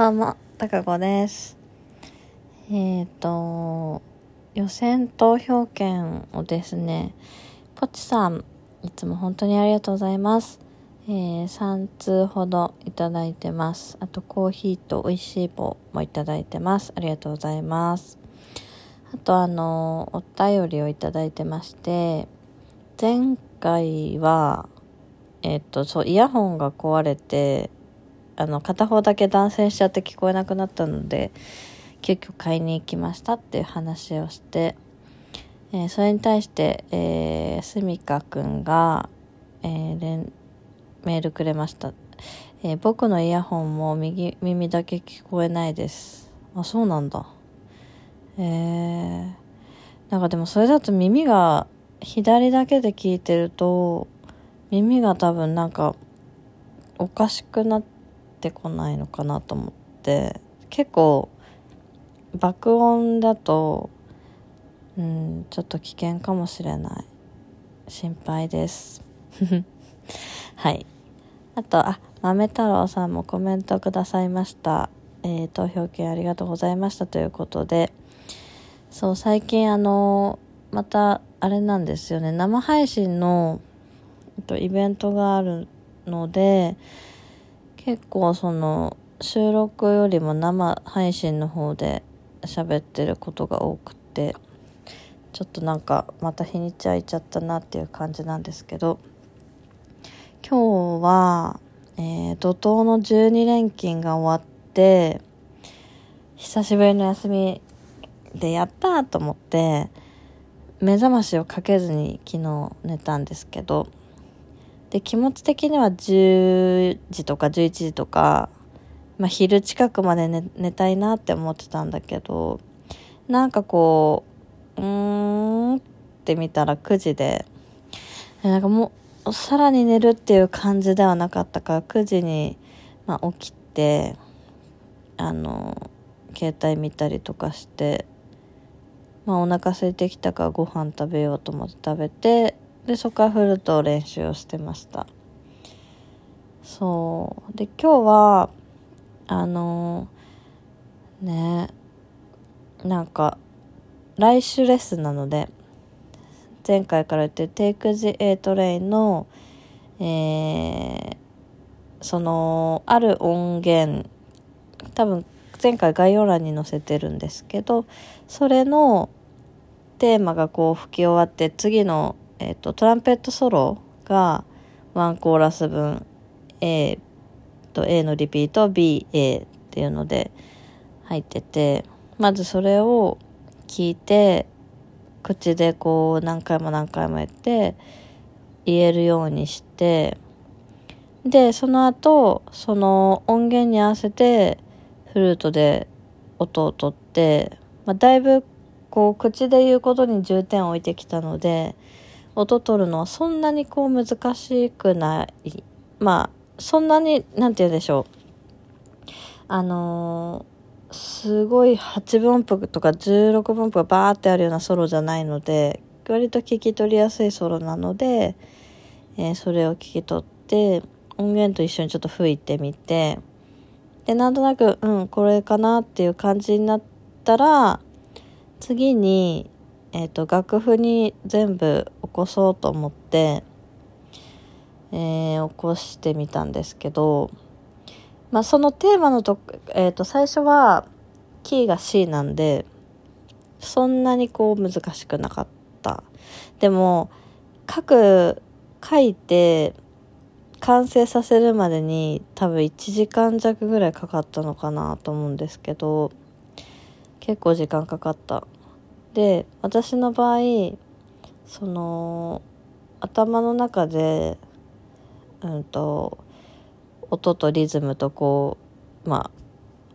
どうも、たかこです。えっ、と、予選投票券をですね、ポチさん、いつも本当にありがとうございます。えー、3通ほどいただいてます。あと、コーヒーと美味しい棒もいただいてます。ありがとうございます。あと、あの、お便りをいただいてまして、前回は、えっ、と、そう、イヤホンが壊れて、あの片方だけ断線しちゃって聞こえなくなったので急遽買いに行きましたっていう話をして、えーそれに対して、えー、すみかくんが、えーメールくれました、えー僕のイヤホンも右耳だけ聞こえないです。あそうなんだ。えー、なんかでもそれだと耳が左だけで聞いてると耳が多分なんかおかしくなってこないのかなと思って結構爆音だとうんちょっと危険かもしれない。心配です。はい。あとあ豆太郎さんもコメントくださいました、えー投票権ありがとうございました。ということでそう最近あのまたあれなんですよね。生配信のえっとイベントがあるので結構その収録よりも生配信の方で喋ってることが多くてちょっとなんかまた日にち空いちゃったなっていう感じなんですけど今日は、えー怒涛の12連勤が終わって久しぶりの休みでやったと思って目覚ましをかけずに昨日寝たんですけどで気持ち的には10時とか11時とか、まあ、昼近くまで寝寝たいなって思ってたんだけどなんかこううーんって見たら9時でなんかもうさらに寝るっていう感じではなかったから9時に、まあ、起きてあの携帯見たりとかして、まあ、お腹空いてきたからご飯食べようと思って食べてでそこからフルートを練習をしてました。そう。で今日はあのねなんか来週レッスンなので前回から言ってる Take the A トレインのえーそのある音源多分前回概要欄に載せてるんですけどそれのテーマがこう吹き終わって次の、えー、とトランペットソロがワンコーラス分 A と A のリピート BA っていうので入っててまずそれを聞いて口でこう何回も何回もやって言えるようにしてでその後その音源に合わせてフルートで音を取って、まあ、だいぶこう口で言うことに重点を置いてきたので音取るのはそんなにこう難しくない。まあそんなになんて言うんでしょう。あのーすごい8分音符とか16分音符がバーってあるようなソロじゃないので割と聞き取りやすいソロなので、えーそれを聞き取って音源と一緒にちょっと吹いてみてでなんとなくうんこれかなっていう感じになったら次に、えー、と楽譜に全部起こそうと思って、えー起こしてみたんですけど、まあ、そのテーマのと,、えー、と最初はキーが C なんでそんなにこう難しくなかった。でも書く書いて完成させるまでに多分1時間弱ぐらいかかったのかなと思うんですけど結構時間かかった。で私の場合その頭の中でうんと音とリズムとこうま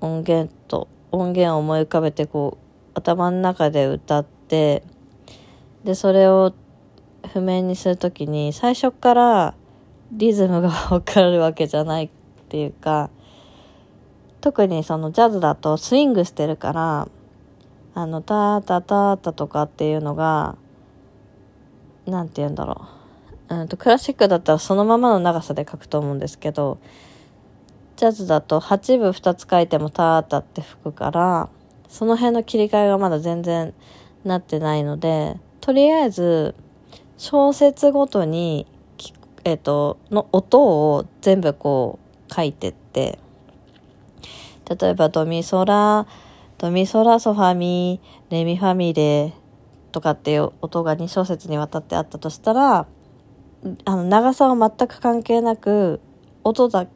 あ音源と音源を思い浮かべてこう頭の中で歌ってでそれを譜面にするときに最初からリズムが 分かるわけじゃないっていうか特にそのジャズだとスイングしてるからあのタータタータとかっていうのがなんて言うんだろう。うんとクラシックだったらそのままの長さで書くと思うんですけどジャズだと8部2つ書いてもタータって吹くから、その辺の切り替えがまだ全然なってないので、とりあえず、小説ごとに、えっ、と、の音を全部こう書いてって、例えばドミソラ、ドミソラソファミ、レミファミレとかっていう音が2小節にわたってあったとしたら、あの長さは全く関係なく、音だ、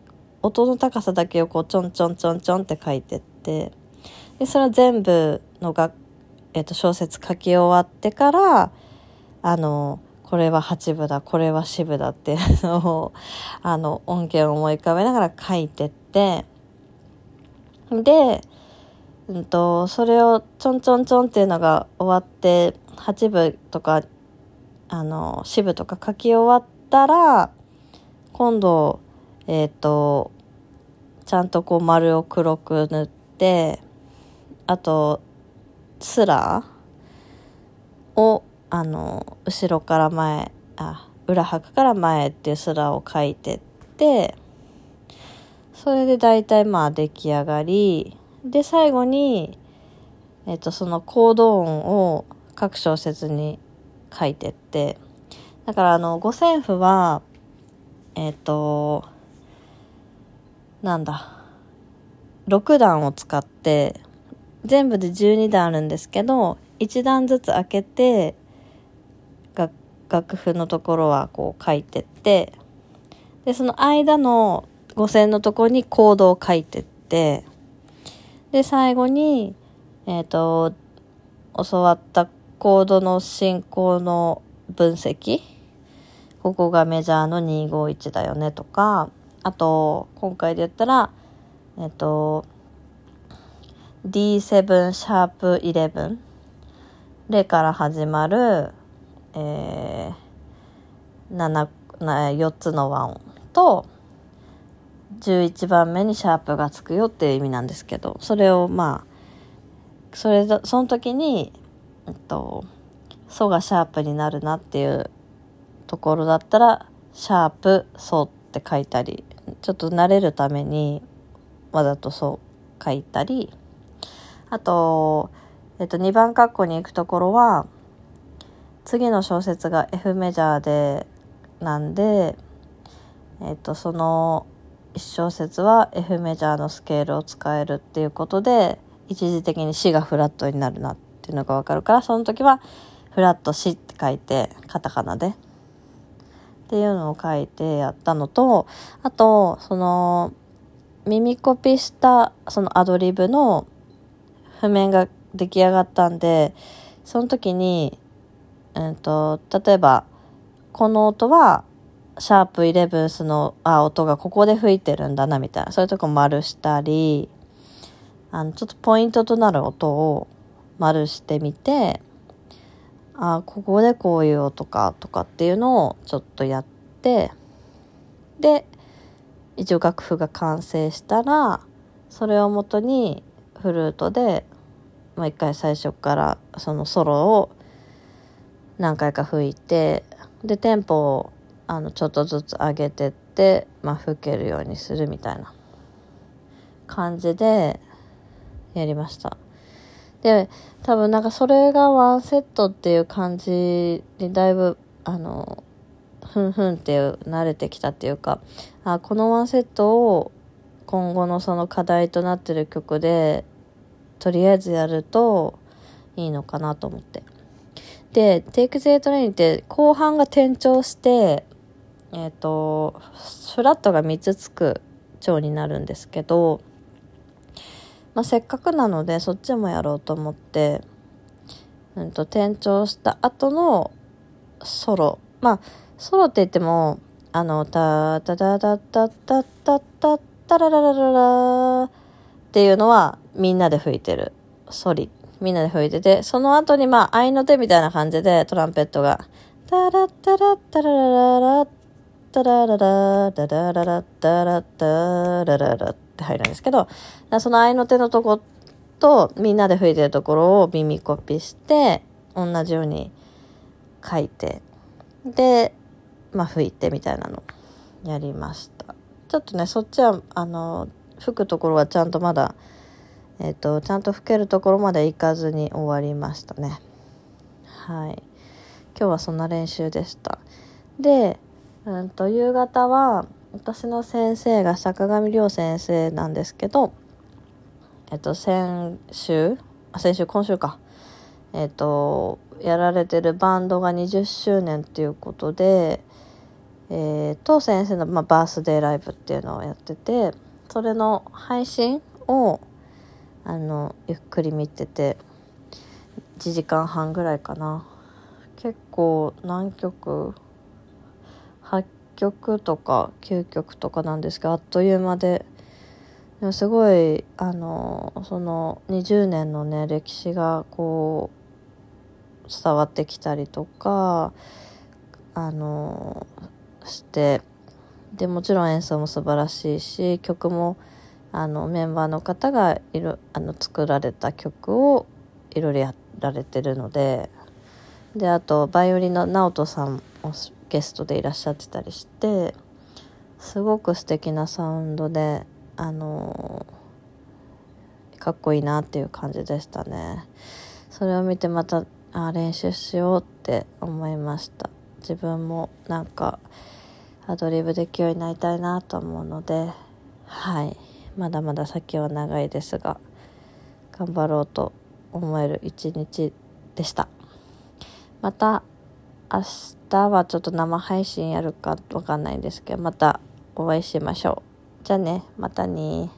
音の高さだけをこうちょんちょんちょんちょんって書いてって、で、それは全部のが、えっ、と、小説書き終わってから、あの、これは八部だ、これは四部だっていうのを、あの、音源を思い浮かべながら書いてって、で、うんと、それをちょんちょんちょんっていうのが終わって、八部とか、あの、四部とか書き終わったら、今度、えっ、と、ちゃんとこう丸を黒く塗って、あと、スラーを、あの、後ろから前、あ、裏拍から前っていうスラーを書いてって、それで大体まあ出来上がり、で、最後に、えっ、と、そのコード音を各小節に書いてって、だからあの、五線譜は、えっ、と、なんだ、6段を使って、全部で12段あるんですけど、1段ずつ開けて、楽楽譜のところはこう書いてって、で、その間の五線のところにコードを書いてって、で、最後に、えっ、と、教わったコードの進行の分析。ここがメジャーの251だよねとか、あと、今回で言ったら、えっ、と、D7 シャープ11。レから始まる、えー、7、4つの和音と、11番目にシャープがつくよっていう意味なんですけど、それをまあ、それだ、その時に、えっと、ソがシャープになるなっていうところだったら、シャープ、ソって書いたり、ちょっと慣れるために、わざとそう書いたり、あと、えっと、2番括弧に行くところは、次の小説が F メジャーで、なんで、えっと、その1小節は F メジャーのスケールを使えるっていうことで、一時的に C がフラットになるなっていうのがわかるから、その時は、フラット C って書いて、カタカナで。っていうのを書いてやったのと、あと、その、耳コピした、そのアドリブの譜面が出来上がったんで、その時に、うんと、例えば、この音は、シャープ11スの、あ、音がここで吹いてるんだな、みたいな。そういうとこ丸したり、あの、ちょっとポイントとなる音を丸してみて、あ、ここでこういう音か、とかっていうのをちょっとやって、で、一応楽譜が完成したら、それをもとにフルートで、もう一回最初からそのソロを何回か吹いて、で、テンポをあのちょっとずつ上げてって、まあ、吹けるようにするみたいな感じでやりました。で、多分なんかそれがワンセットっていう感じにだいぶ、あの、ふんふんっていう慣れてきたっていうか、あ、このワンセットを今後のその課題となってる曲で、とりあえずやるといいのかなと思って。で、 Take the A Train って後半が転調して、えっ、と、フラットが3つつく調になるんですけど、まあ、せっかくなのでそっちもやろうと思って、うんと、転調した後のソロ。まあ、ソロって言っても、あの、タタタタタタタタタラララララっていうのはみんなで吹いてる。ソリ。みんなで吹いてて、その後にまあ、合いの手みたいな感じでトランペットが、タラッタラッタララララタラララタラララタラタラララって入るんですけど、その合いの手のとことみんなで吹いてるところを耳コピして、同じように書いて、で、まあ吹いてみたいなのやりました。ちょっとねそっちはあの吹くところはちゃんとまだえっ、とちゃんと吹けるところまで行かずに終わりましたね。はい。今日はそんな練習でした。で、うんと、夕方は私の先生が坂上亮先生なんですけどえっと先週あ先週今週か。えっとやられてるバンドが20周年っていうことでえー、と先生の、まあ、バースデーライブっていうのをやっててそれの配信をあのゆっくり見てて1時間半ぐらいかな。結構何曲曲とか9曲とかなんですけどあっという間で。すごいあのその20年のね歴史がこう伝わってきたりとかあのしてでもちろん演奏も素晴らしいし曲もあのメンバーの方がいろあの作られた曲をいろいろやられてるので。であとバイオリンの直人さんもゲストでいらっしゃってたりしてすごく素敵なサウンドであのかっこいいなっていう感じでしたね。それを見てまたあ練習しようって思いました。自分もなんかアドリブできるようになりたいなと思うのではい。まだまだ先は長いですが頑張ろうと思える一日でした。また明日はちょっと生配信やるかわかんないですけどまたお会いしましょう。じゃあねまたね